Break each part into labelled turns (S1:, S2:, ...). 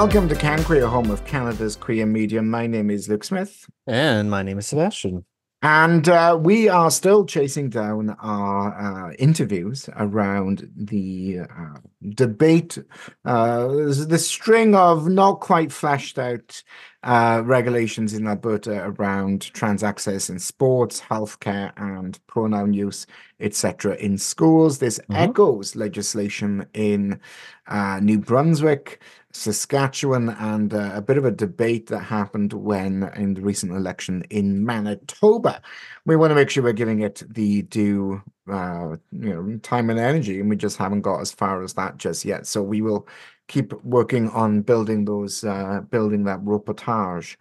S1: welcome to Can Queer, home of Canada's queer media. My name is Luke Smith.
S2: And my name is Sebastien.
S1: And uh, we are still chasing down our uh, interviews around the uh, debate, uh, the string of not quite fleshed out uh, regulations in Alberta around trans access in sports, healthcare, and pronoun use, etc., in schools. This
S2: Mhm.
S1: echoes legislation in uh, New Brunswick, Saskatchewan, and uh, a bit of a debate that happened when in the recent election in Manitoba. We want to make sure we're giving it the due, uh, you know, time and energy, and we just haven't got as far as that just yet. So we will keep working on building those, uh, building that reportage.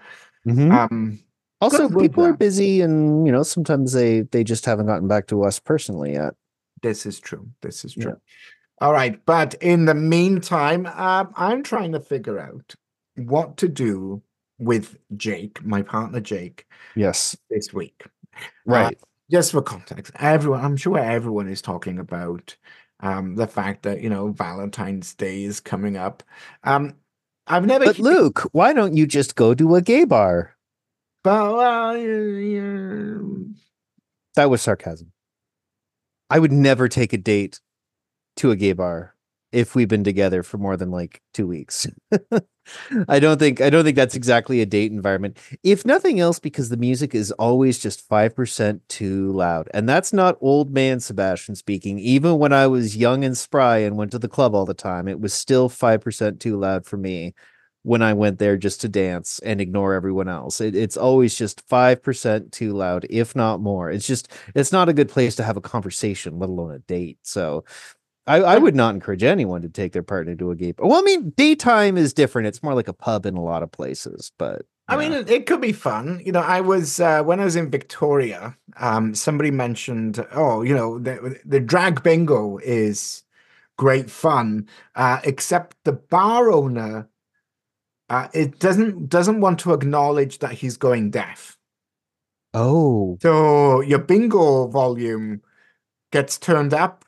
S2: Mhm.
S1: Um,
S2: also, people are busy, and you know sometimes they they just haven't gotten back to us personally yet.
S1: This is true. This is
S2: Yeah.
S1: All right. But in the meantime, um, I'm trying to figure out what to do with Jake, my partner Jake,
S2: Yes,
S1: this week.
S2: right.
S1: Just for context, everyone, I'm sure everyone is talking about um, the fact that, you know, Valentine's Day is coming up. Um, I've never.
S2: but Luke, why don't you just go to a gay bar?
S1: But, well, yeah.
S2: That was sarcasm. I would never take a date to a gay bar if we've been together for more than like two weeks. I don't think I don't think that's exactly a date environment. If nothing else, because the music is always just five percent too loud. And that's not old man Sebastien speaking. Even when I was young and spry and went to the club all the time, it was still five percent too loud for me when I went there just to dance and ignore everyone else. It, it's always just 5% too loud, if not more. It's just, it's not a good place to have a conversation, let alone a date. So I, I would not encourage anyone to take their partner to a gay bar. Well, I mean, daytime is different. It's more like a pub in a lot of places, but
S1: I mean, it, it could be fun. You know, I was uh, when I was in Victoria. Um, somebody mentioned, oh, you know, the the drag bingo is great fun, uh, except the bar owner, uh, it doesn't doesn't want to acknowledge that he's going deaf.
S2: oh,
S1: So your bingo volume gets turned up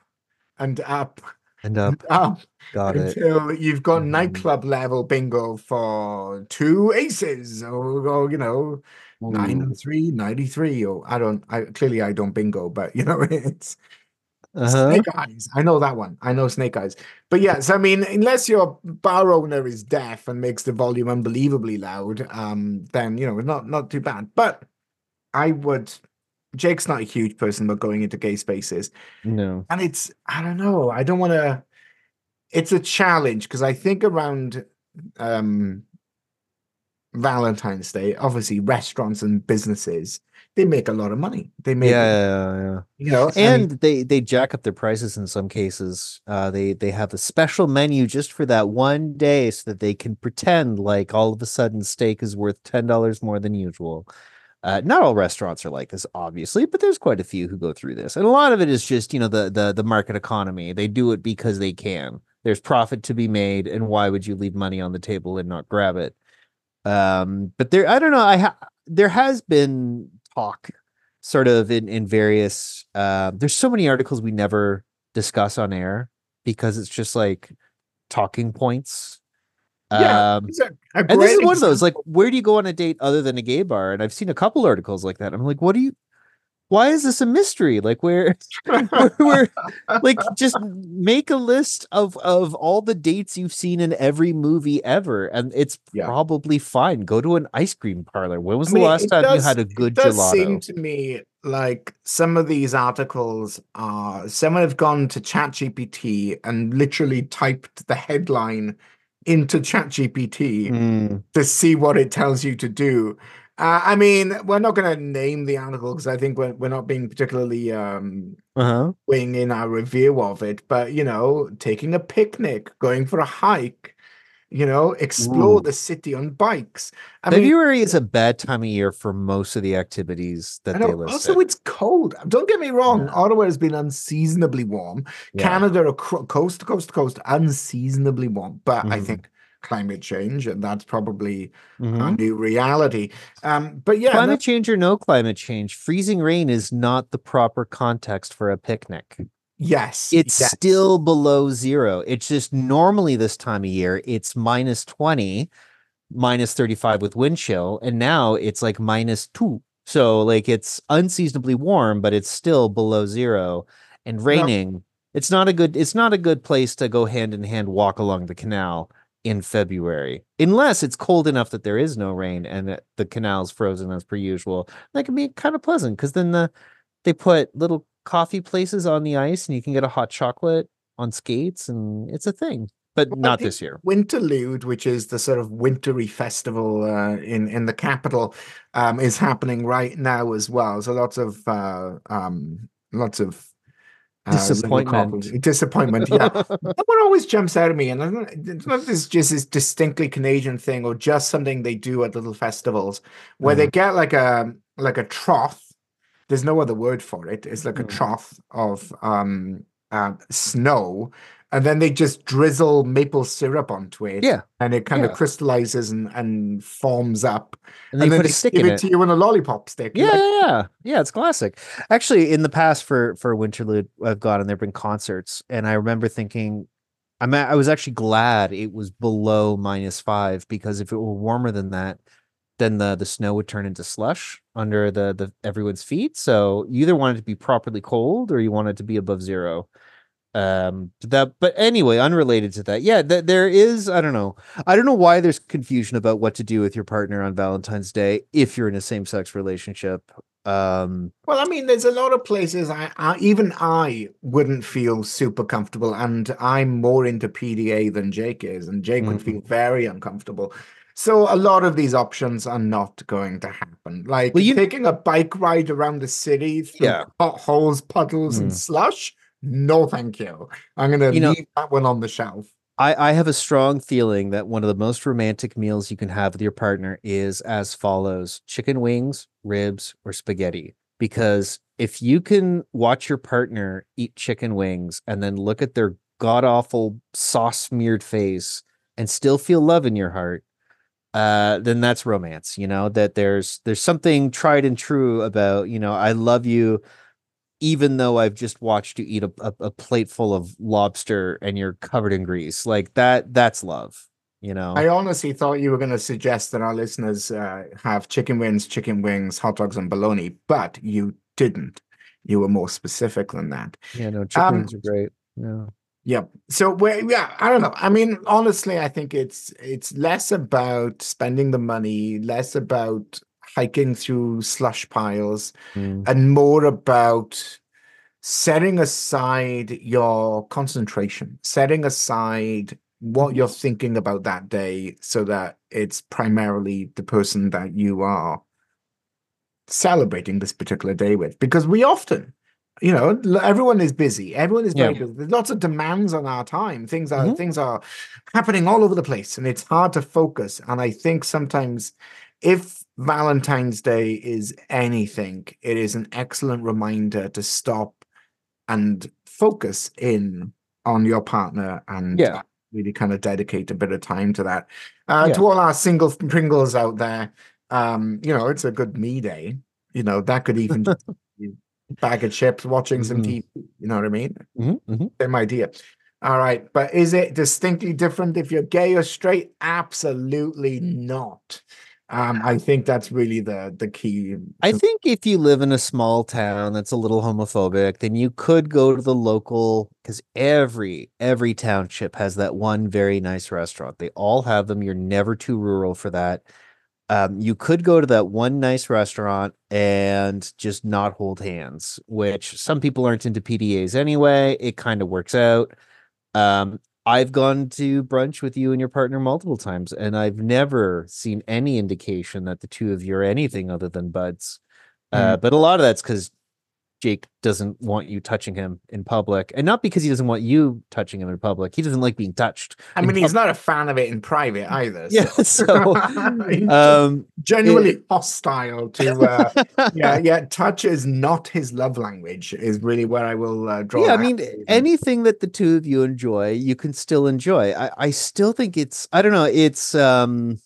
S1: and up
S2: and up,
S1: and up
S2: got it.
S1: until you've got
S2: Mhm.
S1: nightclub level bingo for two aces or, or you know nine
S2: Ooh.
S1: and three, 93, or I don't, I clearly I don't bingo, but you know, it's
S2: Uh-huh.
S1: snake eyes. I know that one. I know snake eyes. But yes, I mean, unless your bar owner is deaf and makes the volume unbelievably loud, um, then you know, it's not not too bad. But I would Jake's not a huge person about going into gay spaces.
S2: No.
S1: And it's, I don't know, I don't want to, it's a challenge because I think around um Valentine's Day, obviously restaurants and businesses, they make a lot of money. They make,
S2: yeah, yeah. yeah.
S1: you know,
S2: and they they jack up their prices in some cases uh they they have a special menu just for that one day so that they can pretend like all of a sudden steak is worth ten dollars more than usual uh not all restaurants are like this obviously but there's quite a few who go through this and a lot of it is just you know the the the market economy. They do it because they can. There's profit to be made and why would you leave money on the table and not grab it? Um but there i don't know i ha- there has been talk sort of in in various uh, there's so many articles we never discuss on air because it's just like talking points
S1: yeah,
S2: um
S1: a, a
S2: and this is one of those like where do you go on a date other than a gay bar? And i've seen a couple articles like that i'm like what do you why is this a mystery? Like where where, where like just make a list of of all the dates you've seen in every movie ever and it's
S1: Yeah.
S2: probably fine. Go to an ice cream parlor. When was
S1: I mean,
S2: the last time you had a good it
S1: does
S2: gelato?
S1: seem to me like some of these articles are someone have gone to ChatGPT and literally typed the headline into ChatGPT
S2: Mm,
S1: to see what it tells you to do. Uh, I mean, we're not going to name the article because I think we're, we're not being particularly um,
S2: uh-huh
S1: wing in our review of it. But, you know, taking a picnic, going for a hike, you know, explore
S2: Ooh.
S1: the city on bikes. I mean,
S2: February is a bad time of year for most of the activities that they list.
S1: Also, it's cold. Don't get me wrong.
S2: Yeah.
S1: Ottawa has been unseasonably warm. Canada, coast to coast to coast, unseasonably warm. But I
S2: Mhm.
S1: think climate change, and that's probably a
S2: Mhm.
S1: new reality. Um, but yeah,
S2: climate change or no climate change, freezing rain is not the proper context for a picnic.
S1: Yes,
S2: it's
S1: yes.
S2: still below zero. It's just normally this time of year, it's minus 20, minus 35 with wind chill, and now it's like minus two. So like it's unseasonably warm, but it's still below zero and raining. It's not a good it's not a good place to go hand in hand walk along the canal in February, unless it's cold enough that there is no rain and that the canal's frozen as per usual. That can be kind of pleasant because then the they put little coffee places on the ice and you can get a hot chocolate on skates and it's a thing. But
S1: Well,
S2: not this year.
S1: Winterlude, which is the sort of wintry festival uh, in in the capital, um, is happening right now as well. So lots of uh, um, lots of uh,
S2: Disappointment.
S1: disappointment. Yeah, Someone always jumps out at me, and I don't, it's not this just this distinctly Canadian thing, or just something they do at little festivals where they get like a like a trough. There's no other word for it. It's like a
S2: Mm.
S1: trough of um uh, snow, and then they just drizzle maple syrup onto it.
S2: Yeah,
S1: and it kind
S2: yeah.
S1: of crystallizes and and forms up,
S2: And then you
S1: then
S2: put a stick
S1: give
S2: in
S1: it
S2: it.
S1: to you in a lollipop stick.
S2: Yeah,
S1: Like,
S2: yeah, yeah, yeah. It's classic. Actually, in the past for for Winterlude, I've gone and there've been concerts, and I remember thinking, I'm I was actually glad it was below minus five because if it were warmer than that, then the the snow would turn into slush under the the everyone's feet. So you either wanted to be properly cold or you wanted to be above zero. Um, but that but anyway, unrelated to that, yeah, th- there is. I don't know. I don't know why there's confusion about what to do with your partner on Valentine's Day if you're in a same sex relationship. Um,
S1: Well, I mean, there's a lot of places I, I even I wouldn't feel super comfortable, and I'm more into PDA than Jake is, and Jake would
S2: Mhm.
S1: feel very uncomfortable. So a lot of these options are not going to happen. Like
S2: Well, you-
S1: taking a bike ride around the city through
S2: Yeah.
S1: potholes, puddles, and
S2: Mm.
S1: slush. No, thank you. I'm gonna
S2: You know-
S1: leave that one on the shelf.
S2: I, I have a strong feeling that one of the most romantic meals you can have with your partner is as follows chicken wings, ribs, or spaghetti. Because if you can watch your partner eat chicken wings and then look at their god awful sauce smeared face and still feel love in your heart, uh, then that's romance. You know, that there's there's something tried and true about, you know, I love you even though I've just watched you eat a, a, a plate full of lobster and you're covered in grease, like that, that's love, you know?
S1: I honestly thought you were going to suggest that our listeners uh, have chicken wings, chicken wings, hot dogs, and bologna, but you didn't. You were more specific than that.
S2: yeah, no, chicken
S1: um,
S2: wings are great. Yeah.
S1: Yep. So we yeah, I don't know. I mean, honestly, I think it's it's less about spending the money, less about hiking through slush piles,
S2: Mm.
S1: and more about setting aside your concentration, setting aside what you're thinking about that day so that it's primarily the person that you are celebrating this particular day with. Because we often, you know, everyone is busy. Everyone is very
S2: Yeah.
S1: busy. There's lots of demands on our time. Things are
S2: Mhm.
S1: things are happening all over the place, and it's hard to focus. And I think sometimes if Valentine's Day is anything, it is an excellent reminder to stop and focus in on your partner and
S2: Yeah.
S1: really kind of dedicate a bit of time to that. Uh,
S2: Yeah.
S1: To all our single Pringles out there, um, you know, it's a good me day. You know, that could even just be a bag of chips, watching some
S2: Mhm.
S1: TV. You know what I mean?
S2: Mhm, mhm.
S1: Same idea. All right. But is it distinctly different if you're gay or straight? Absolutely not. Um, I think that's really the the key.
S2: I think if you live in a small town that's a little homophobic, then you could go to the local because every every township has that one very nice restaurant. They all have them. You're never too rural for that. Um, you could go to that one nice restaurant and just not hold hands, which some people aren't into PDAs anyway. It kind of works out. Um, I've gone to brunch with you and your partner multiple times, and I've never seen any indication that the two of you are anything other than buds. Uh, but a lot of that's because Jake doesn't want you touching him in public, and not because he doesn't want you touching him in public. He doesn't like being touched.
S1: I mean, he's
S2: pub-
S1: not a fan of it in private either.
S2: yeah. So, um,
S1: genuinely hostile to. Uh, yeah, yeah. Touch is not his love language. Is really where I will uh, draw.
S2: yeah, I mean,
S1: conclusion.
S2: anything that the two of you enjoy, you can still enjoy. I, I still think it's, I don't know, it's, um,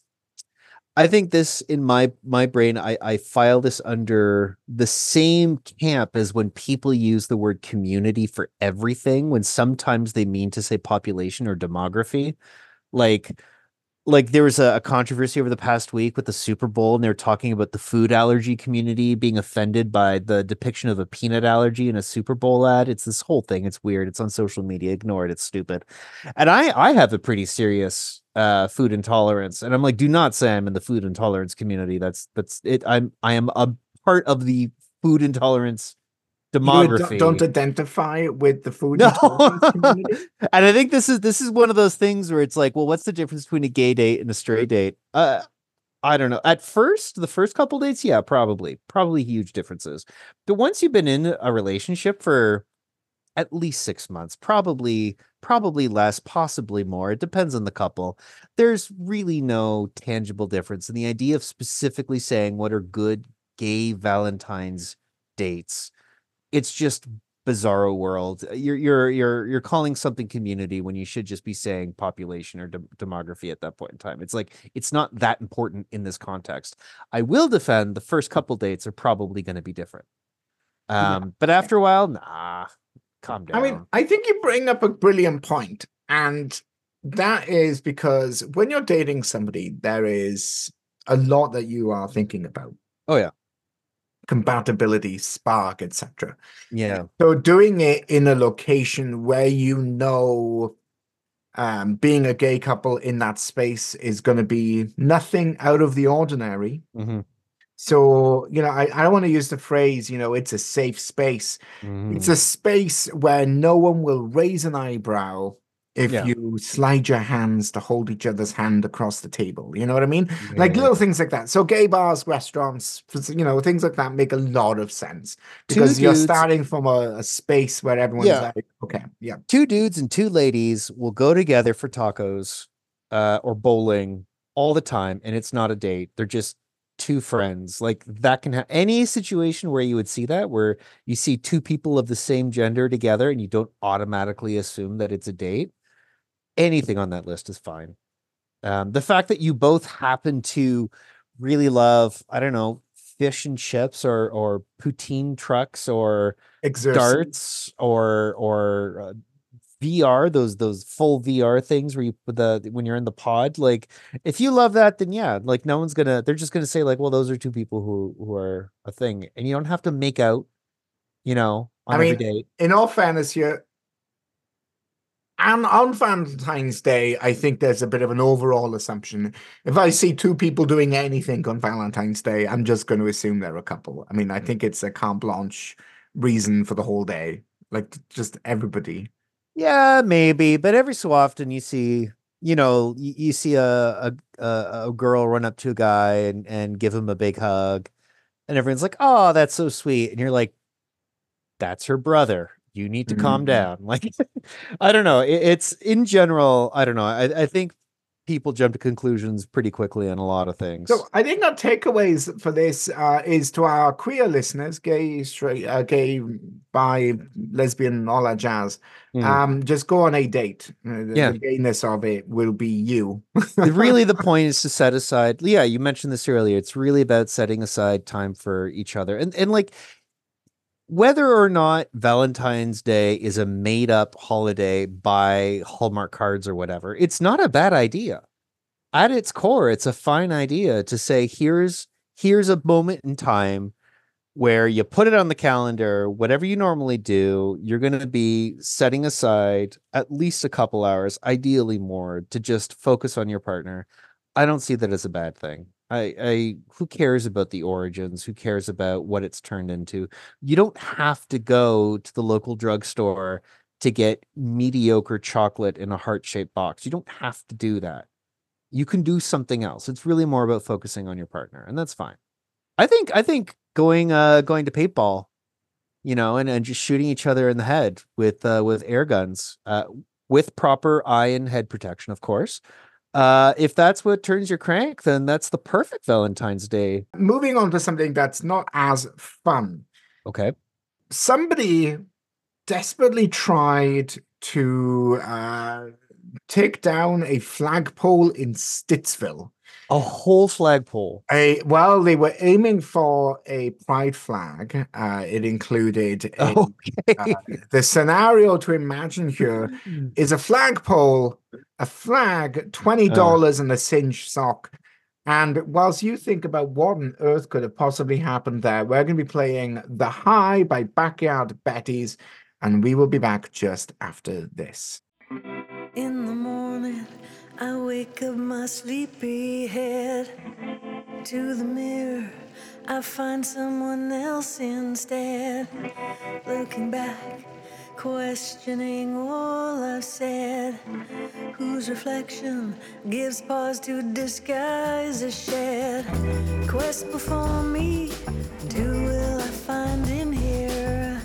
S2: I think this in my my brain, I I file this under the same camp as when people use the word community for everything, when sometimes they mean to say population or demography. Like like there was a, a, controversy over the past week with the Super Bowl, and they were talking about the food allergy community being offended by the depiction of a peanut allergy in a Super Bowl ad. It's this whole thing. It's weird. It's on social media. Ignore it. It's stupid. And I I have a pretty serious uh, food intolerance, and I'm like, do not say I'm in the food intolerance community. That's that's it. I'm I am a part of the food intolerance demography.
S1: You don't, identify with the food no.
S2: and I think this is this is one of those things where it's like, well, what's the difference between a gay date and a straight date? Uh, I don't know. At first, the first couple dates, yeah, probably, probably huge differences. But once you've been in a relationship for at least six months, probably, probably less, possibly more. It depends on the couple. There's really no tangible difference. And the idea of specifically saying what are good gay Valentine's dates it's just bizarro world. Uh, you're you're you're you're calling something community when you should just be saying population or de- demography at that point in time. It's like it's not that important in this context. I will defend the first couple dates are probably going to be different. Um, yeah. but after a while, nah, calm down.
S1: I mean, I think you bring up a brilliant point, and that is because when you're dating somebody, there is a lot that you are thinking about.
S2: Oh yeah
S1: compatibility, spark, etc.
S2: Yeah.
S1: So doing it in a location where you know um, being a gay couple in that space is going to be nothing out of the ordinary.
S2: Mm-hmm.
S1: So, you know, I, I don't want to use the phrase, you know, it's a safe space. Mm-hmm. It's a space where no one will raise an eyebrow if yeah. you slide your hands to hold each other's hand across the table. You know what I mean? Yeah. Like little things like that. So gay bars, restaurants, you know, things like that make a lot of sense because you you're starting from a, a, space where everyone's yeah. like, okay, yeah.
S2: Two dudes and two ladies will go together for tacos uh, or bowling all the time, and it's not a date. They're just two friends. Like that can have any situation where you would see that, where you see two people of the same gender together and you don't automatically assume that it's a date anything on that list is fine. Um, the fact that you both happen to really love, I don't know, fish and chips or or poutine trucks or
S1: Exercise.
S2: darts or or uh, VR, those those full VR things where you put the when you're in the pod. Like, if you love that, then yeah, like no one's gonna. They're just gonna say like, well, those are two people who who are a thing, and you don't have to make out. You know, on I mean.
S1: In all fairness, here, and on Valentine's Day, I think there's a bit of an overall assumption. If I see two people doing anything on Valentine's Day, I'm just going to assume they're a couple. I mean, I mm. think it's a carte blanche reason for the whole day, like just everybody.
S2: Yeah, maybe, but every so often you see, you know, you, you see a, a a girl run up to a guy and and give him a big hug, and everyone's like, "Oh, that's so sweet," and you're like, "That's her brother." You need to mm-hmm. calm down. Like, I don't know. It, it's in general, I don't know. I, I think people jump to conclusions pretty quickly on a lot of things.
S1: So I think our takeaways for this uh, is to our queer listeners, gay, straight, uh, gay, bi, lesbian, all that jazz. Mm. Um, just go on a date. Uh, the, yeah. the gayness of it will be you.
S2: really, the point is to set aside. Yeah, you mentioned this earlier. It's really about setting aside time for each other, and and like whether or not Valentine's Day is a made up holiday by Hallmark cards or whatever, it's not a bad idea. At its core, it's a fine idea to say here's here's a moment in time where you put it on the calendar, whatever you normally do, you're going to be setting aside at least a couple hours, ideally more, to just focus on your partner. I don't see that as a bad thing. I, I who cares about the origins? Who cares about what it's turned into? You don't have to go to the local drugstore to get mediocre chocolate in a heart-shaped box. You don't have to do that. You can do something else. It's really more about focusing on your partner, and that's fine. I think I think going uh going to paintball, you know, and, and just shooting each other in the head with uh with air guns, uh with proper eye and head protection, of course. Uh, if that's what turns your crank, then that's the perfect Valentine's Day.
S1: Moving on to something that's not as fun.
S2: Okay.
S1: Somebody desperately tried to uh, take down a flagpole in Stittsville.
S2: A whole flagpole.
S1: A well, they were aiming for a pride flag. Uh, it included a,
S2: Okay.
S1: uh, the scenario to imagine here is a flagpole, a flag, twenty dollars, and a cinch sock. And whilst you think about what on earth could have possibly happened there, we're going to be playing "The High" by Backyard Betties, and we will be back just after this.
S3: In the morning, I wake up my sleepy head. To the mirror, I find someone else instead. Looking back, questioning all I've said. Whose reflection gives pause to disguise a shed? Quest before me, who will I find in here?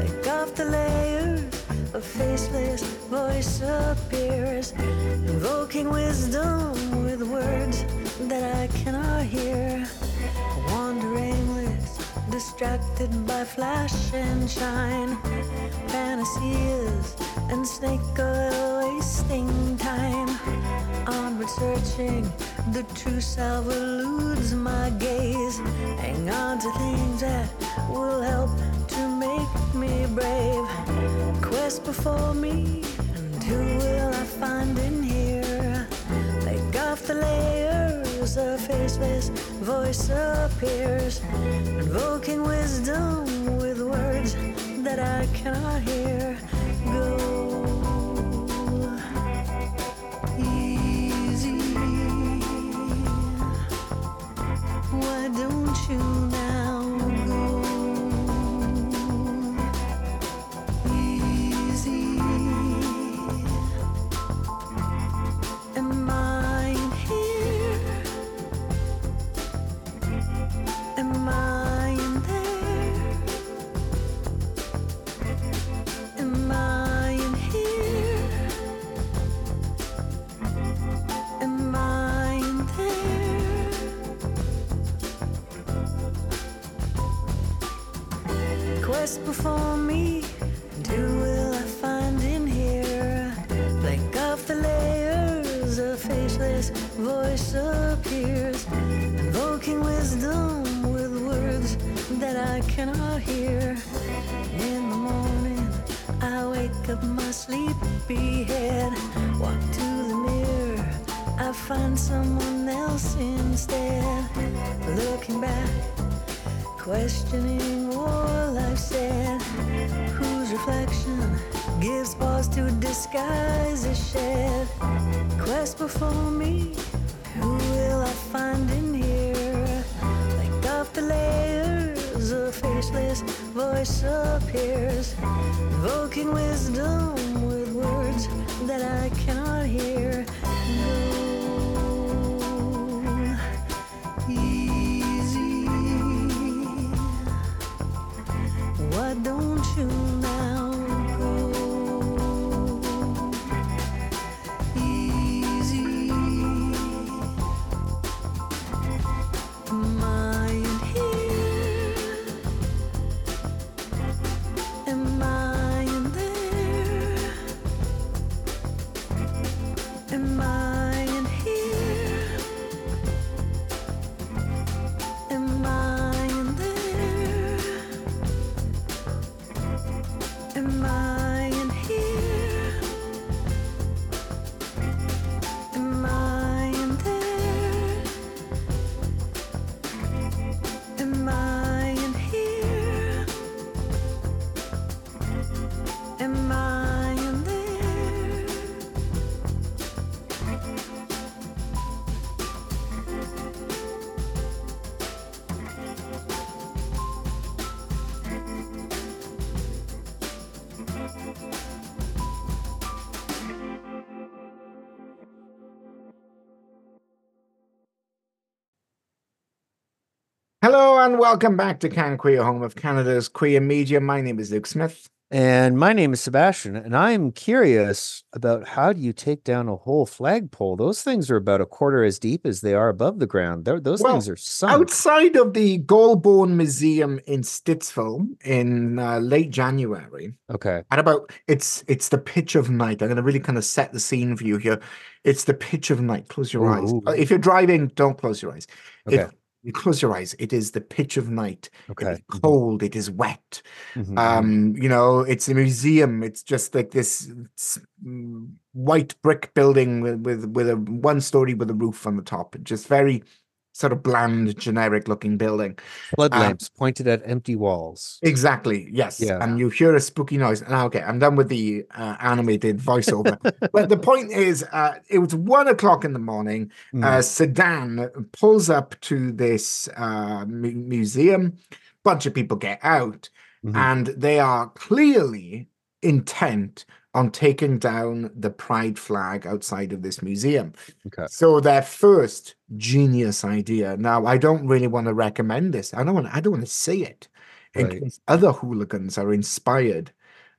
S3: Take off the layers, a faceless voice appears, invoking wisdom with words that I cannot hear. I wander aimless, distracted by flash and shine, fantasies and snake oil wasting time. Onward searching, the true self eludes my gaze. Hang on to things that will help to make me brave. Quest before me, and who will I find in here? The layers, a faceless voice appears, invoking wisdom with words that I cannot hear. Go easy. Why don't you now And
S1: welcome back to Can Queer, home of Canada's queer media. My name is Luke Smith.
S2: And my name is Sebastien, and I'm curious about how do you take down a whole flagpole? Those things are about a quarter as deep as they are above the ground. They're, those
S1: Well,
S2: things are sunk.
S1: Outside of the Goulbourn Museum in Stittsville in uh, late January,
S2: Okay.
S1: at about it's it's the pitch of night. I'm going to really kind of set the scene for you here. It's the pitch of night. Close your eyes.
S2: Ooh.
S1: Uh, If you're driving, don't close your eyes.
S2: Okay.
S1: If you close your eyes, it is the pitch of night.
S2: Okay.
S1: is cold. It is wet.
S2: Mhm, mhm.
S1: Um, you know, it's a museum. It's just like this white brick building with with, with a one story with a roof on the top. Just very sort of bland, generic looking building.
S2: Flood
S1: um,
S2: lamps pointed at empty walls.
S1: Exactly. Yes.
S2: Yeah.
S1: And you hear a spooky noise. And okay, I'm done with the uh, animated voiceover. but the point is, uh, it was one o'clock in the morning.
S2: Mm,
S1: A sedan pulls up to this uh, mu- museum. Bunch of people get out,
S2: mhm.
S1: and they are clearly intent on taking down the pride flag outside of this museum.
S2: Okay.
S1: So their first genius idea. Now, I don't really want to recommend this. I don't want. I don't want to see it in
S2: Right.
S1: case other hooligans are inspired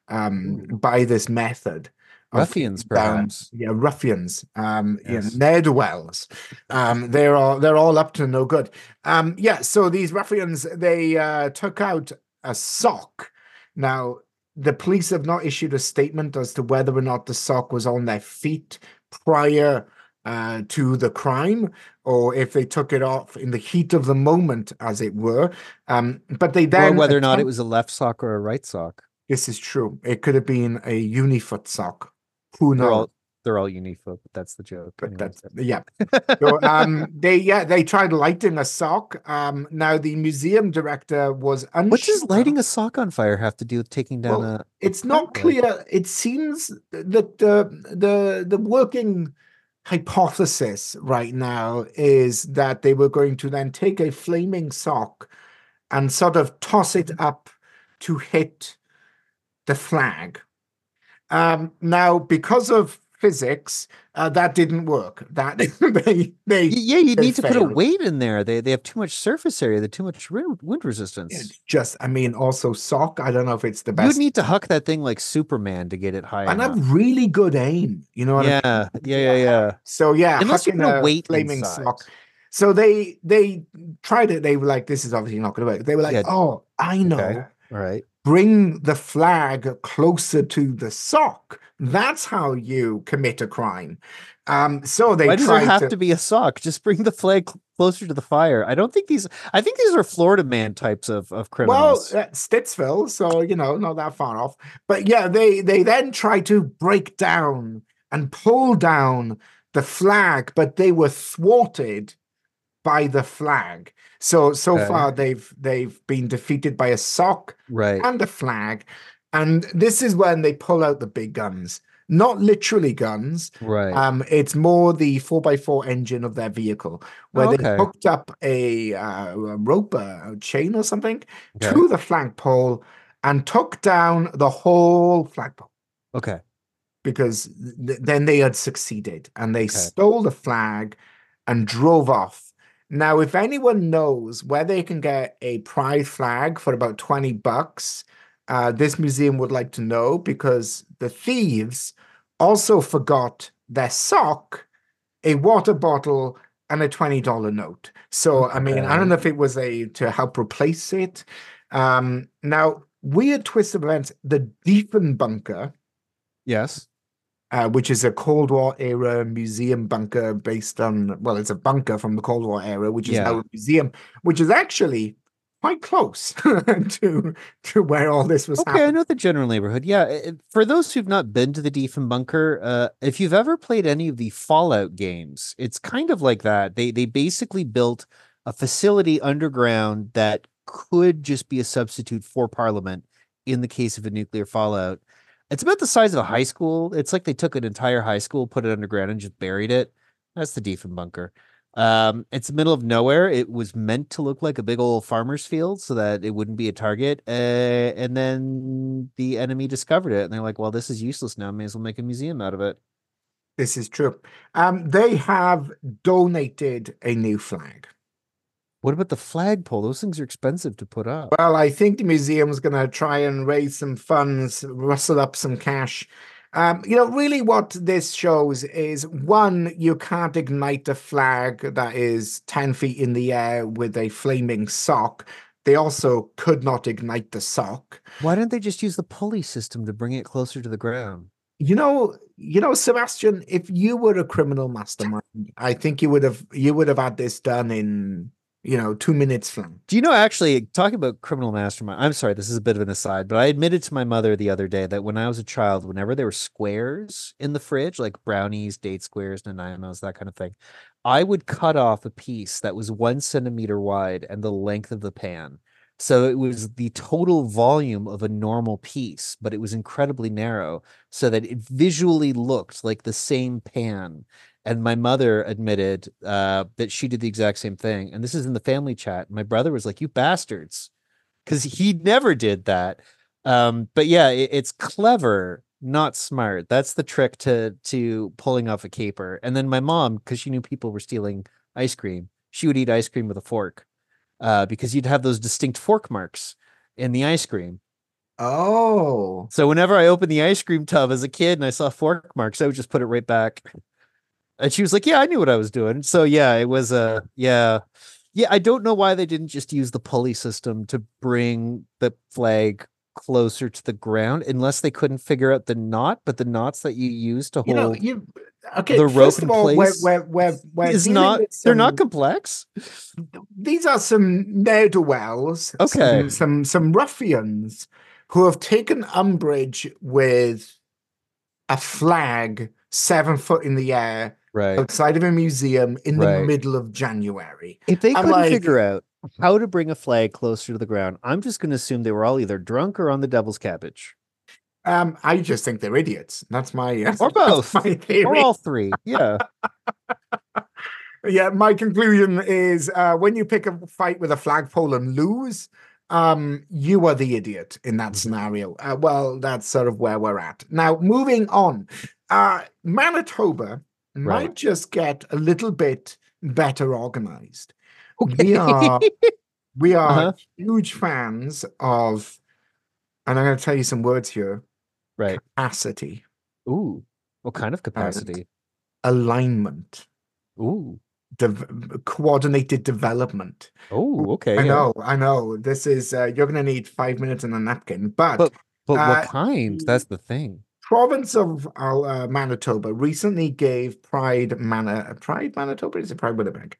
S1: um, by this method. of
S2: Ruffians, perhaps.
S1: yeah, ruffians. Um, yeah,
S2: Yes.
S1: ne'er do wells. Um, they're all they're all up to no good. Um, yeah. So these ruffians they uh, took out a sock. Now the police have not issued a statement as to whether or not the sock was on their feet prior uh, to the crime, or if they took it off in the heat of the moment, as it were. Um, but they
S2: Or
S1: then
S2: whether or not it was a left sock or a right sock.
S1: This is true. It could have been a unifoot sock. Who knows?
S2: They're all unifoot, but that's the joke.
S1: but that's yeah. So um, they yeah they tried lighting a sock. Um, now the museum director was unsure.
S2: what does lighting a sock on fire have to do with taking down
S1: Well,
S2: a?
S1: It's not
S2: Okay.
S1: clear. It seems that the the the working hypothesis right now is that they were going to then take a flaming sock and sort of toss it up to hit the flag. Um, now, because of physics, uh, that didn't work. That they they
S2: Yeah, you
S1: they
S2: need to put a weight in there. They they have too much surface area. They're too much wind resistance.
S1: it's just. I mean, also sock. I don't know if it's the best.
S2: You'd need to huck that thing like Superman to get it high
S1: and
S2: enough.
S1: have really good aim. You know what I mean?
S2: Yeah, yeah, yeah, yeah.
S1: So yeah,
S2: Unless you
S1: hucking
S2: a weight
S1: flaming
S2: inside.
S1: sock. So they they tried it. They were like, "This is obviously not going to work." They were like,
S2: Yeah.
S1: "Oh, I know.
S2: Okay. Right.
S1: Bring the flag closer to the sock. That's how you commit a crime." Um, so they
S2: Why does there have
S1: to,
S2: to be a sock? Just bring the flag cl- closer to the fire. I don't think these. I think these are Florida man types of of
S1: well,
S2: criminals.
S1: uh, Stittsville, so you know, not that far off. But yeah, they they then tried to break down and pull down the flag, but they were thwarted by the flag. So so
S2: Okay.
S1: far they've they've been defeated by a sock
S2: right.
S1: and a flag, and this is when they pull out the big guns. Not literally guns.
S2: Right.
S1: Um, it's more the four x four engine of their vehicle, where they hooked up a, uh, a rope, a chain or something,
S2: Okay.
S1: to the flagpole and took down the whole flagpole
S2: okay.
S1: because th- then they had succeeded and they
S2: Okay.
S1: stole the flag and drove off. Now, if anyone knows where they can get a pride flag for about 20 bucks, uh, this museum would like to know because the thieves also forgot their sock, a water bottle, and a $20 note. So, I mean, I don't know if it was a to help replace it. Um, now, weird twist of events, the Diefenbunker
S2: Yes.
S1: Uh, which is a Cold War era museum bunker based on, well, it's a bunker from the Cold War era, which is
S2: Yeah.
S1: now a museum, which is actually quite close to to where all this was
S2: Okay, I know the general neighborhood. Yeah, for those who've not been to the Diefenbunker, uh, if you've ever played any of the Fallout games, it's kind of like that. They they basically built a facility underground that could just be a substitute for Parliament in the case of a nuclear fallout. It's about the size of a high school. It's like they took an entire high school, put it underground, and just buried it. That's the Diefenbunker. Um, it's the middle of nowhere. It was meant to look like a big old farmer's field so that it wouldn't be a target. Uh, and then the enemy discovered it, and they're like, "Well, this is useless now. May as well make a museum out of it."
S1: This is true. Um, they have donated a new flag.
S2: What about the flagpole? Those things are expensive to put up.
S1: Well, I think the museum's going to try and raise some funds, rustle up some cash. Um, you know, really what this shows is one, you can't ignite a flag that is 10 feet in the air with a flaming sock. They also could not ignite the sock.
S2: Why don't they just use the pulley system to bring it closer to the ground?
S1: You know, you know, Sebastien, if you were a criminal mastermind, I think you would have you would have had this done in you know, two minutes from.
S2: Do you know actually talking about criminal mastermind? I'm sorry, this is a bit of an aside, but I admitted to my mother the other day that when I was a child, whenever there were squares in the fridge, like brownies, date squares, Nanaimos, that kind of thing, I would cut off a piece that was one centimeter wide and the length of the pan. So it was the total volume of a normal piece, but it was incredibly narrow so that it visually looked like the same pan and my mother admitted uh, that she did the exact same thing. And this is in the family chat. My brother was like, "You bastards," because he never did that. Um, but yeah, it, it's clever, not smart. That's the trick to to pulling off a caper. And then my mom, because she knew people were stealing ice cream, she would eat ice cream with a fork uh, because you'd have those distinct fork marks in the ice cream.
S1: Oh.
S2: So whenever I opened the ice cream tub as a kid and I saw fork marks, I would just put it right back. And she was like, "Yeah, I knew what I was doing." So yeah, it was a uh, yeah, yeah. I don't know why they didn't just use the pulley system to bring the flag closer to the ground, unless they couldn't figure out the knot. But the knots that you use to hold
S1: you know, you, okay,
S2: the rope in
S1: all,
S2: place
S1: we're, we're, we're,
S2: is not. They're not complex.
S1: These are some ne'er do wells.
S2: Okay,
S1: some, some some ruffians who have taken umbrage with a flag seven foot in the air
S2: right
S1: outside of a museum in
S2: right.
S1: the middle of January.
S2: If they couldn't like, figure out how to bring a flag closer to the ground, I'm just going to assume they were all either drunk or on the devil's cabbage.
S1: Um, I just think they're idiots. That's my uh,
S2: or both, my or all three. Yeah.
S1: yeah, my conclusion is uh, when you pick a fight with a flagpole and lose, um, you are the idiot in that mm-hmm. scenario. Uh, well, that's sort of where we're at now. Moving on, uh, Manitoba right. might just get a little bit better organized. Okay. We are we are uh-huh. huge fans of, and I'm going to tell you some words here.
S2: Right.
S1: Capacity.
S2: Ooh. What kind of capacity?
S1: alignment.
S2: Ooh.
S1: De- coordinated development.
S2: Oh, okay.
S1: I yeah. know, I know. This is uh, you're going to need five minutes and a napkin, but
S2: but, but uh, what kind? That's the thing
S1: province of uh, Manitoba recently gave Pride Mana Pride Manitoba is it Pride Winnipeg?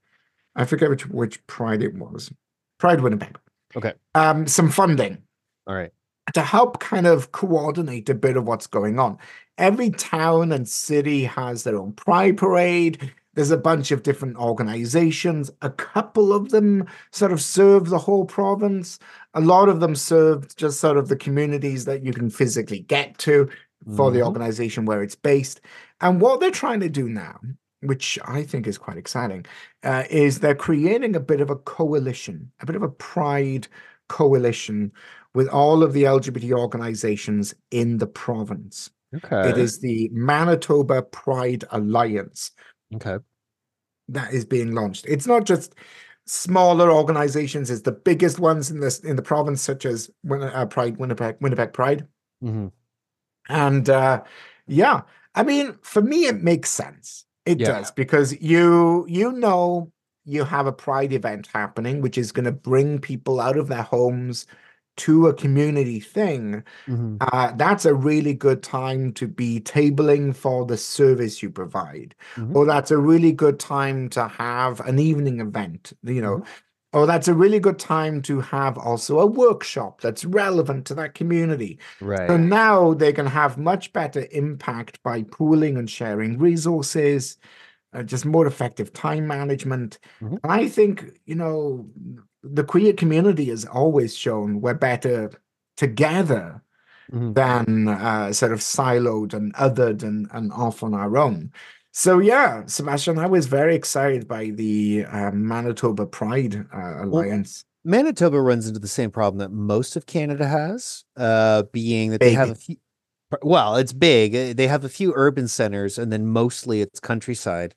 S1: I forget which which Pride it was. Pride Winnipeg.
S2: Okay.
S1: Um, some funding.
S2: All right.
S1: To help kind of coordinate a bit of what's going on. Every town and city has their own Pride Parade. There's a bunch of different organizations. A couple of them sort of serve the whole province. A lot of them serve just sort of the communities that you can physically get to for mm-hmm. the organization where it's based. And what they're trying to do now, which I think is quite exciting, uh, is they're creating a bit of a coalition, a bit of a pride coalition with all of the LGBT organizations in the province.
S2: Okay.
S1: It is the Manitoba Pride Alliance.
S2: Okay.
S1: That is being launched. It's not just smaller organizations; it's the biggest ones in this in the province, such as uh, Pride Winnipeg, Winnipeg Pride.
S2: Mm-hmm.
S1: And uh, yeah, I mean, for me, it makes sense. It yeah. does because you you know you have a pride event happening, which is going to bring people out of their homes to a community thing. Mm-hmm. Uh, that's a really good time to be tabling for the service you provide, mm-hmm. or that's a really good time to have an evening event. You know. Mm-hmm Oh, that's a really good time to have also a workshop that's relevant to that community.
S2: Right.
S1: So now they can have much better impact by pooling and sharing resources, uh, just more effective time management. Mm-hmm. And I think, you know, the queer community has always shown we're better together mm-hmm. than uh, sort of siloed and othered and, and off on our own. So yeah, Sebastien, I was very excited by the uh, Manitoba Pride uh, Alliance.
S2: Well, Manitoba runs into the same problem that most of Canada has, uh, being that big. they have a few. Well, it's big. Eh, they have a few urban centers, and then mostly it's countryside.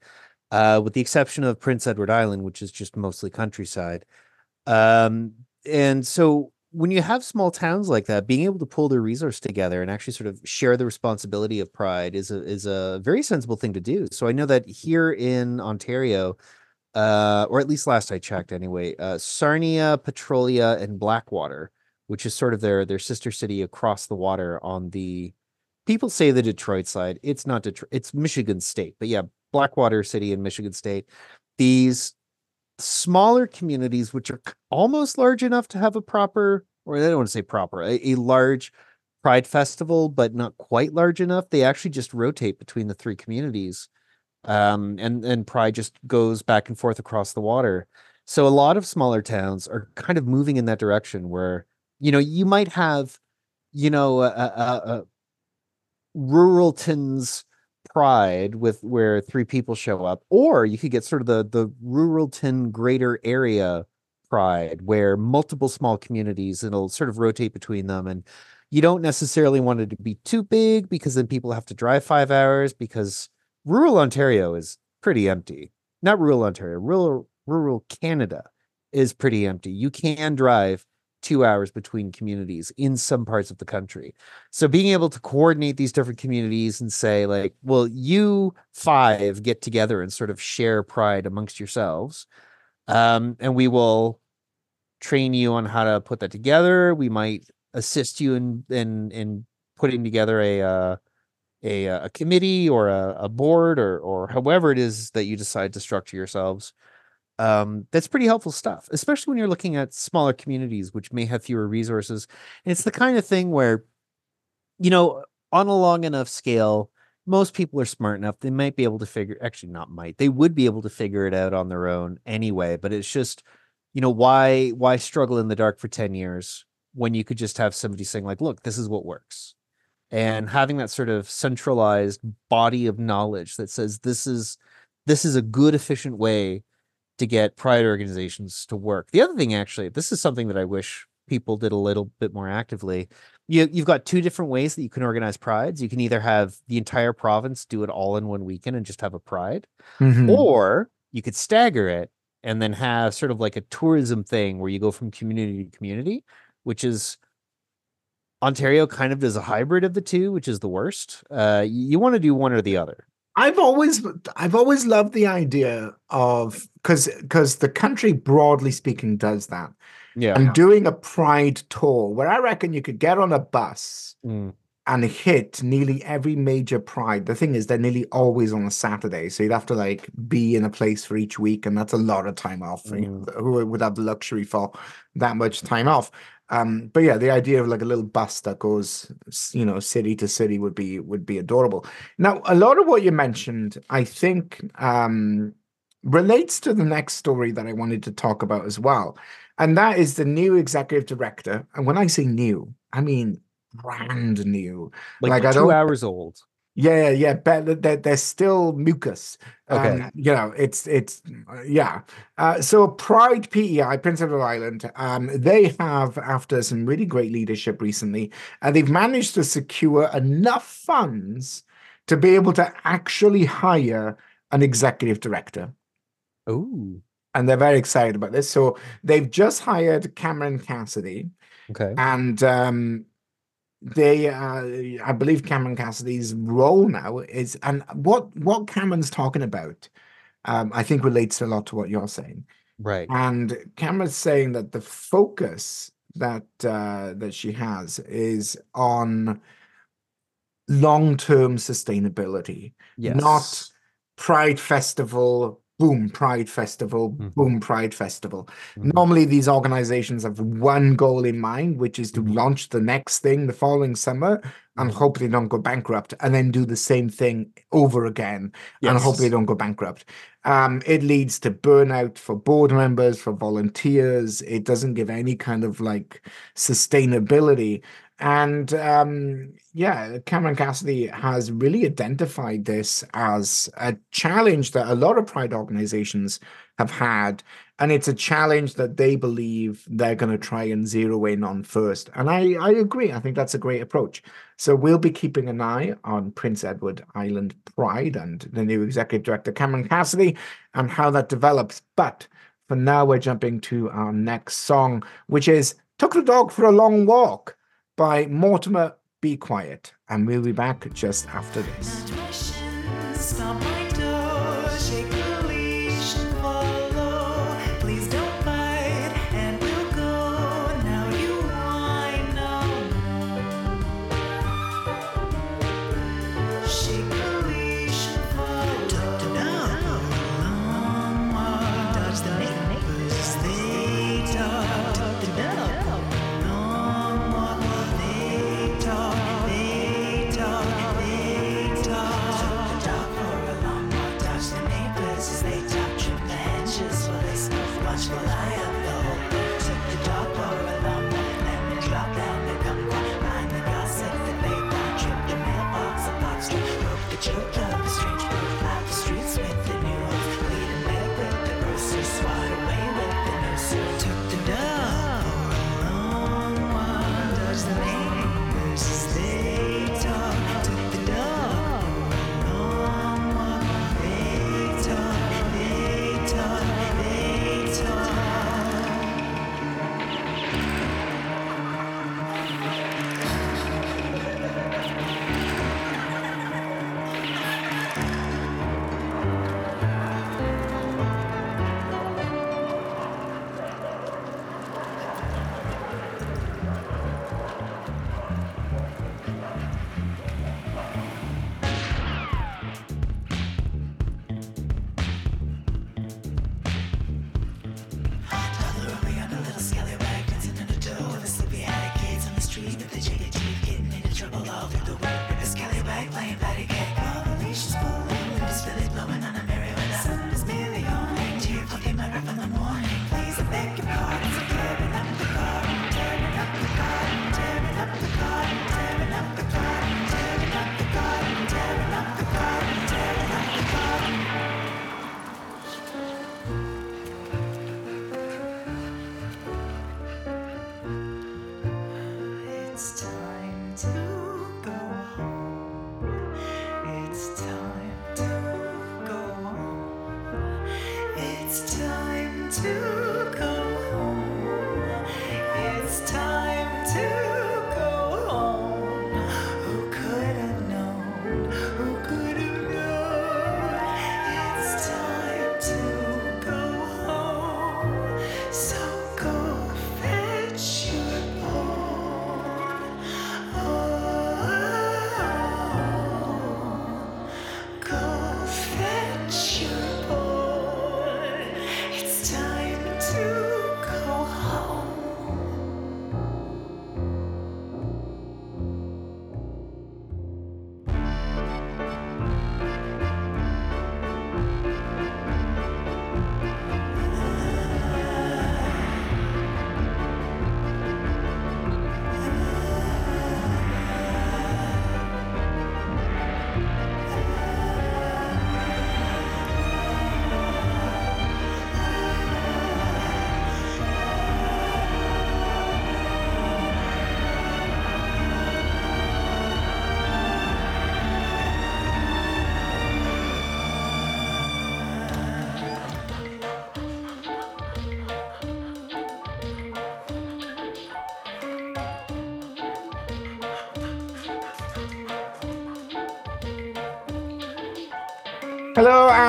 S2: uh, with the exception of Prince Edward Island, which is just mostly countryside. Um, and so when you have small towns like that, being able to pull their resource together and actually sort of share the responsibility of pride is a is a very sensible thing to do. So I know that here in Ontario, uh, or at least last I checked anyway, uh, Sarnia, Petrolia, and Blackwater, which is sort of their their sister city across the water on the people say the Detroit side. It's not Detroit, it's Michigan State, but yeah, Blackwater City in Michigan State. These smaller communities, which are almost large enough to have a proper, or I don't want to say proper, a, a large pride festival, but not quite large enough. They actually just rotate between the three communities. Um, and, and pride just goes back and forth across the water. So a lot of smaller towns are kind of moving in that direction where, you know, you might have, you know, a, a, a ruralton's pride with where three people show up or you could get sort of the the ruralton greater area pride where multiple small communities it'll sort of rotate between them and you don't necessarily want it to be too big because then people have to drive five hours because rural ontario is pretty empty. Not rural ontario rural rural canada is pretty empty. You can drive two hours between communities in some parts of the country. So being able to coordinate these different communities and say, like, well, you five get together and sort of share pride amongst yourselves. Um, and we will train you on how to put that together. We might assist you in in in putting together a uh, a a committee or a, a board or or however it is that you decide to structure yourselves um, that's pretty helpful stuff, especially when you're looking at smaller communities which may have fewer resources. And it's the kind of thing where, you know, on a long enough scale, most people are smart enough. They might be able to figure, actually, not might, they would be able to figure it out on their own anyway. But it's just, you know, why why struggle in the dark for 10 years when you could just have somebody saying, like, look, this is what works. And having that sort of centralized body of knowledge that says this is this is a good, efficient way to get pride organizations to work. The other thing, actually, this is something that I wish people did a little bit more actively. You, you've got two different ways that you can organize prides. You can either have the entire province do it all in one weekend and just have a pride,
S1: Mhm.
S2: or you could stagger it and then have sort of like a tourism thing where you go from community to community, which is Ontario kind of does a hybrid of the two, which is the worst. Uh, you want to do one or the other.
S1: I've always I've always loved the idea of because because the country broadly speaking does that.
S2: Yeah.
S1: And doing a pride tour where I reckon you could get on a bus
S2: Mm,
S1: and hit nearly every major pride. The thing is, they're nearly always on a Saturday, so you'd have to like be in a place for each week, and that's a lot of time off. For you who would have the luxury for that much time off? Um, but yeah, the idea of like a little bus that goes, you know, city to city would be would be adorable. Now, a lot of what you mentioned, I think, um, relates to the next story that I wanted to talk about as well, and that is the new executive director. And when I say new, I mean brand new.
S2: like,
S1: Like, I
S2: two hours old.
S1: Yeah, yeah, yeah. But they're, they're still mucus.
S2: Okay.
S1: Um, you know, it's it's yeah. Uh, so Pride PEI, Prince Edward Island, um, they have after some really great leadership recently, uh, they've managed to secure enough funds to be able to actually hire an executive director.
S2: Oh,
S1: And they're very excited about this. So they've just hired Cameron Cassidy
S2: okay.
S1: and um they uh i believe cameron cassidy's role now is and what what cameron's talking about um i think relates a lot to what you're saying
S2: Right.
S1: and cameron's saying that the focus that uh that she has is on long-term sustainability
S2: Yes.
S1: not pride festival boom pride festival
S2: Mhm.
S1: boom pride festival
S2: Mhm.
S1: normally these organizations have one goal in mind which is to
S2: Mhm.
S1: launch the next thing the following summer and
S2: Mhm.
S1: hope they don't go bankrupt and then do the same thing over again and hope they don't go bankrupt um, it leads to burnout for board members for volunteers it doesn't give any kind of like sustainability and um, yeah, Cameron Cassidy has really identified this as a challenge that a lot of pride organizations
S4: have had. And it's a challenge that they believe they're going to try and zero in on first. And I, I agree. I think that's a great approach. So we'll be keeping an eye on Prince Edward Island Pride and the new executive director, Cameron Cassidy, and how that develops. But for now, we're jumping to our next song, which is Took the Dog for a Long Walk by Mortimer Be Quiet. And we'll be back just after this.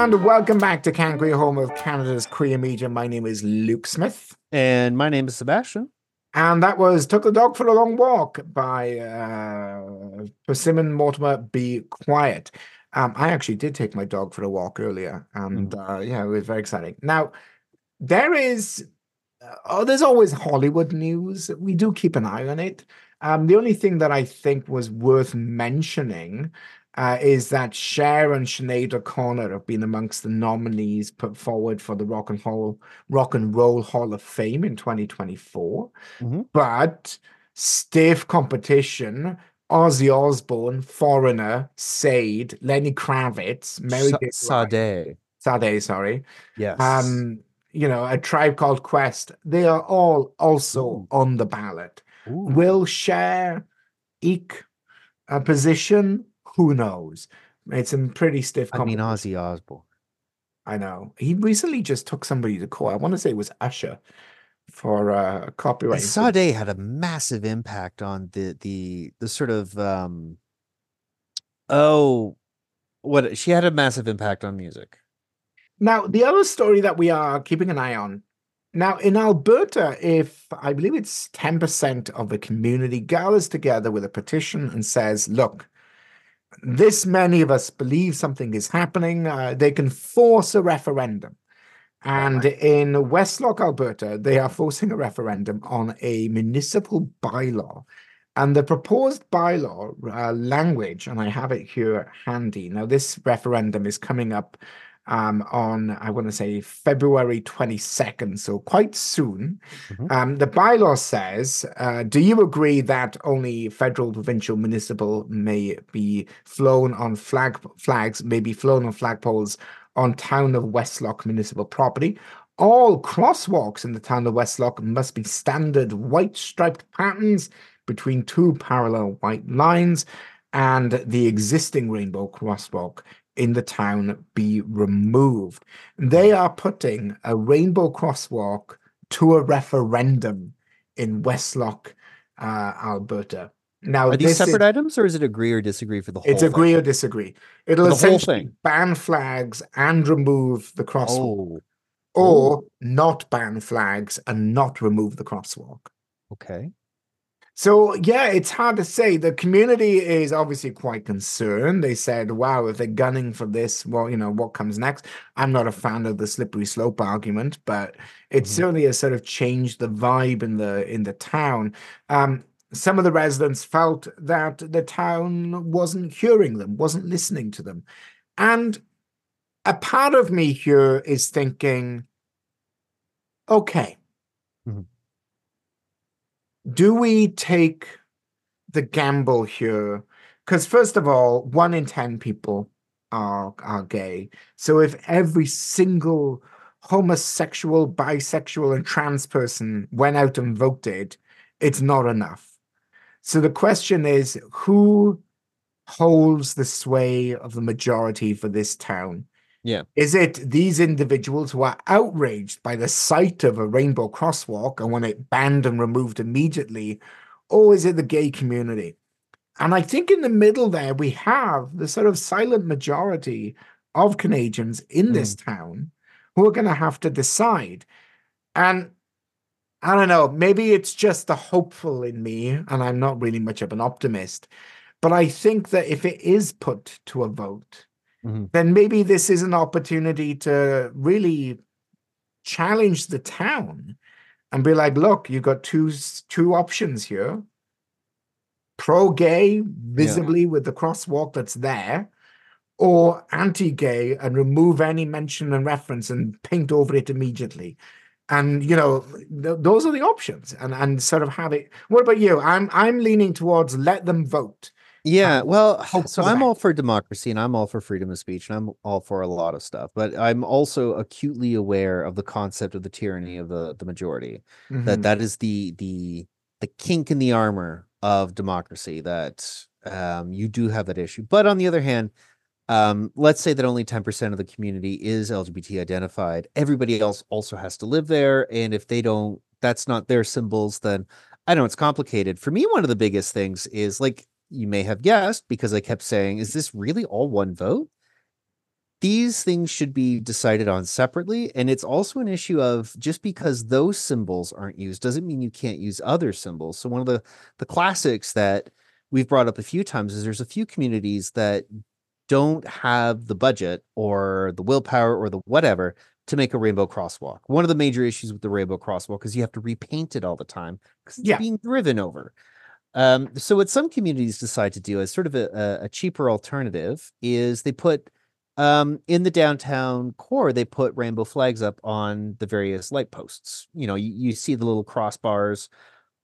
S1: And
S4: welcome back to Can Queer, home of Canada's queer media. My name is Luke Smith.
S2: And my name is Sebastien.
S4: And that was Took the Dog for a Long Walk by uh, Persimmon Mortimer Be Quiet. Um, I actually did take my dog for a walk earlier, and uh, yeah, it was very exciting. Now, there is, uh, oh, there's always Hollywood news. We do keep an eye on it. Um, the only thing that I think was worth mentioning uh, is that Cher and Sinead O'Connor have been amongst the nominees put forward for the Rock and Roll Rock and Roll Hall of Fame in 2024.
S2: Mhm.
S4: But stiff competition. Ozzy Osbourne, Foreigner, Sade, Lenny Kravitz, Mary
S2: Sa-. Sade.
S1: Sade, sorry.
S2: Yes.
S1: Um, you know, a tribe called Quest. They are all also
S2: Ooh.
S1: on the ballot.
S2: Ooh.
S1: Will Cher eke a position? Who knows? It's some pretty stiff
S2: I mean. Ozzy Osbourne.
S1: I know. He recently just took somebody to court. I want to say it was Usher for uh, copyright.
S2: Sade had a massive impact on the the the sort of um oh what she had a massive impact on music.
S1: Now, the other story that we are keeping an eye on now in Alberta, if I believe it's 10% of the community gathers together with a petition and says, look, this many of us believe something is happening, uh, they can force a referendum. And in Westlock, Alberta, they are forcing a referendum on a municipal bylaw. And the proposed bylaw uh, language, and I have it here handy. Now, this referendum is coming up um, on, I want to say, February 22nd, so quite soon.
S2: Mhm.
S1: Um, the bylaw says uh, Do you agree that only federal, provincial, municipal may be flown on flag flags, may be flown on flagpoles on town of Westlock municipal property? All crosswalks in the town of Westlock must be standard white striped patterns between two parallel white lines, and the existing rainbow crosswalk in the town be removed. They are putting a rainbow crosswalk to a referendum in Westlock, uh, Alberta. Now,
S2: Are these
S1: this is-
S2: separate items or is it agree or disagree for the whole
S1: it's
S2: thing?
S1: agree or disagree. It'll essentially
S2: thing.
S1: ban flags and remove the crosswalk,
S2: Oh,
S1: or not ban flags and not remove the crosswalk.
S2: okay.
S1: So yeah, it's hard to say. The community is obviously quite concerned. They said, "Wow, if they're gunning for this, well, you know, what comes next?" I'm not a fan of the slippery slope argument, but it
S2: Mhm.
S1: certainly has sort of changed the vibe in the in the town. Um, some of the residents felt that the town wasn't hearing them, wasn't listening to them, and a part of me here is thinking, okay. Do we take the gamble here? Because first of all, one in ten people are are gay. So if every single homosexual, bisexual, and trans person went out and voted, it's not enough. So the question is, who holds the sway of the majority for this town?
S2: Yeah.
S1: Is it these individuals who are outraged by the sight of a rainbow crosswalk and want it banned and removed immediately? Or is it the gay community? And I think in the middle there, we have the sort of silent majority of Canadians in this mm. town who are going to have to decide. And I don't know, maybe it's just the hopeful in me, and I'm not really much of an optimist. But I think that if it is put to a vote,
S2: Mhm.
S1: then maybe this is an opportunity to really challenge the town and be like, look, you've got two two options here. Pro-gay, visibly with the crosswalk that's there, or anti-gay and remove any mention and reference and paint over it immediately. And you know, th- those are the options. And and sort of have it. What about you? I'm I'm leaning towards let them vote.
S2: Yeah, well, so I'm all for democracy and I'm all for freedom of speech and I'm all for a lot of stuff, but I'm also acutely aware of the concept of the tyranny of the the majority. That
S1: Mhm.
S2: that is the the the kink in the armor of democracy that um you do have that issue. But on the other hand, um let's say that only 10% of the community is LGBT identified. Everybody else also has to live there and if they don't that's not their symbols then I know it's complicated. For me one of the biggest things is like you may have guessed because I kept saying, is this really all one vote? These things should be decided on separately. And it's also an issue of just because those symbols aren't used doesn't mean you can't use other symbols. So one of the the classics that we've brought up a few times is there's a few communities that don't have the budget or the willpower or the whatever to make a rainbow crosswalk. One of the major issues with the rainbow crosswalk is you have to repaint it all the time because it's
S1: Yeah.
S2: being driven over. Um, so what some communities decide to do as sort of a, a, cheaper alternative is they put um, in the downtown core, they put rainbow flags up on the various light posts. You know, you, you see the little crossbars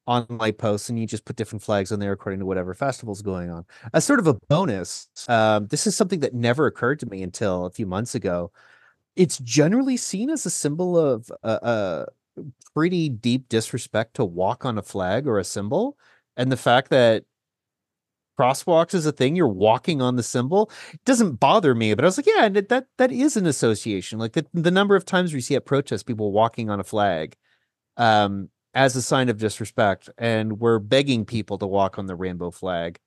S2: on light posts and you just put different flags on there according to whatever festival's going on. As sort of a bonus, um, this is something that never occurred to me until a few months ago. it's generally seen as a symbol of a, a pretty deep disrespect to walk on a flag or a symbol, and the fact that crosswalks is a thing you're walking on the symbol it doesn't bother me but i was like yeah that that, is an association. Like the, the number of times we see at protests people walking on a flag um as a sign of disrespect and we're begging people to walk on the rainbow flag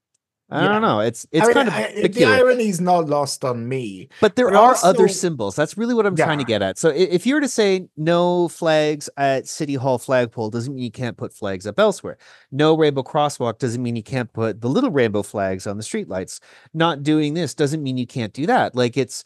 S2: I
S1: Yeah.
S2: don't know. It's it's
S1: I mean,
S2: kind of
S1: I- the
S2: peculiar.
S1: irony is not lost on me.
S2: But there
S1: But
S2: are other symbols. That's really what I'm trying to get at. So if you were to say no flags at City Hall flagpole, doesn't mean you can't put flags up elsewhere. No rainbow crosswalk doesn't mean you can't put the little rainbow flags on the streetlights. Not doing this doesn't mean you can't do that. Like it's,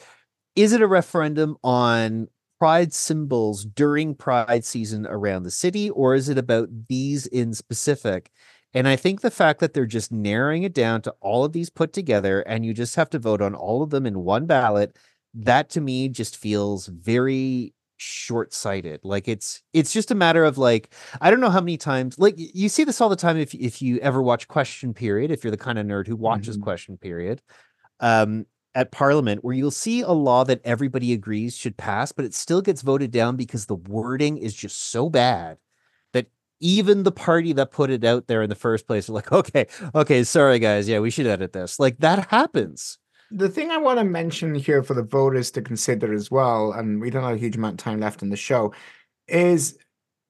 S2: is it a referendum on pride symbols during pride season around the city, or is it about these in specific? And I think the fact that they're just narrowing it down to all of these put together and you just have to vote on all of them in one ballot, that to me just feels very short-sighted. Like it's it's just a matter of like I don't know how many times like you see this all the time if if you ever watch Question Period, if you're the kind of nerd who watches
S1: Mhm.
S2: Question Period. Um at parliament where you'll see a law that everybody agrees should pass but it still gets voted down because the wording is just so bad even the party that put it out there in the first place are like okay okay sorry guys yeah we should edit this like that happens
S1: The thing I want to mention here for the voters to consider as well, and we don't have a huge amount of time left in the show, is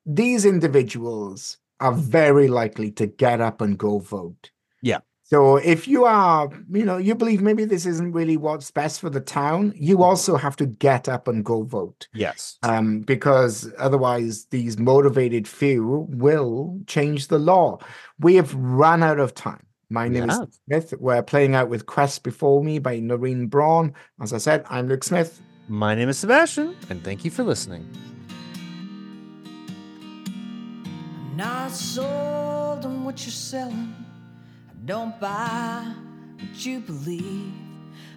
S1: these individuals are mm-hmm. very likely to get up and go vote.
S2: Yeah.
S1: So if you are, you know, you believe maybe this isn't really what's best for the town, you also have to get up and go vote.
S2: yes
S1: Um, because otherwise these motivated few will change the law. We have run out of time. My name
S2: Yeah.
S1: is Smith. We're playing out with Quest Before Me by Norine Braun. As I said, I'm Luke Smith.
S2: my name is sebastien and thank you for listening
S3: I'm not sold on what you're selling. Don't buy what you believe.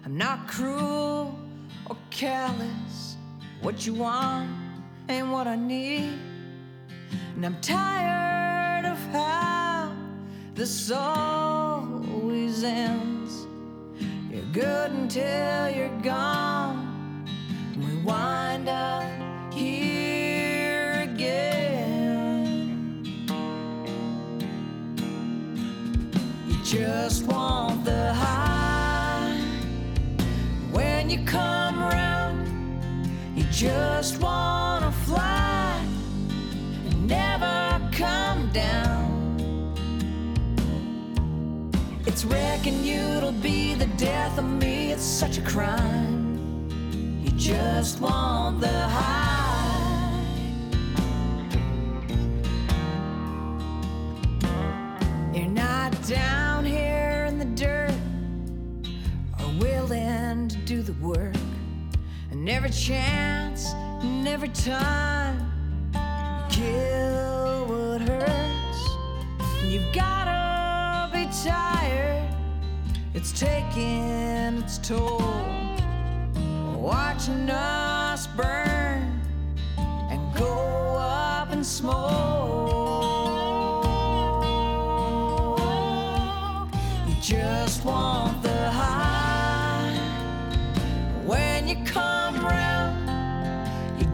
S3: I'm not cruel or callous. What you want ain't what I need. And I'm tired of how this always ends. You're good until you're gone. We wind just want the high when you come around. You just wanna fly and never come down. It's wrecking you'll be the death of me. It's such a crime. You just want the high. You're not down the work. And every chance and every time you kill what hurts. And you've gotta be tired. It's taking its toll. Watching us burn and go up in smoke.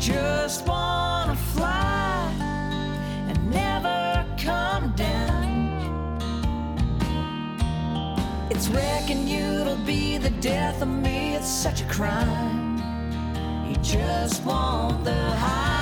S3: Just wanna fly and never come down. It's wrecking you'll be the death of me. It's such a crime. You just want the high.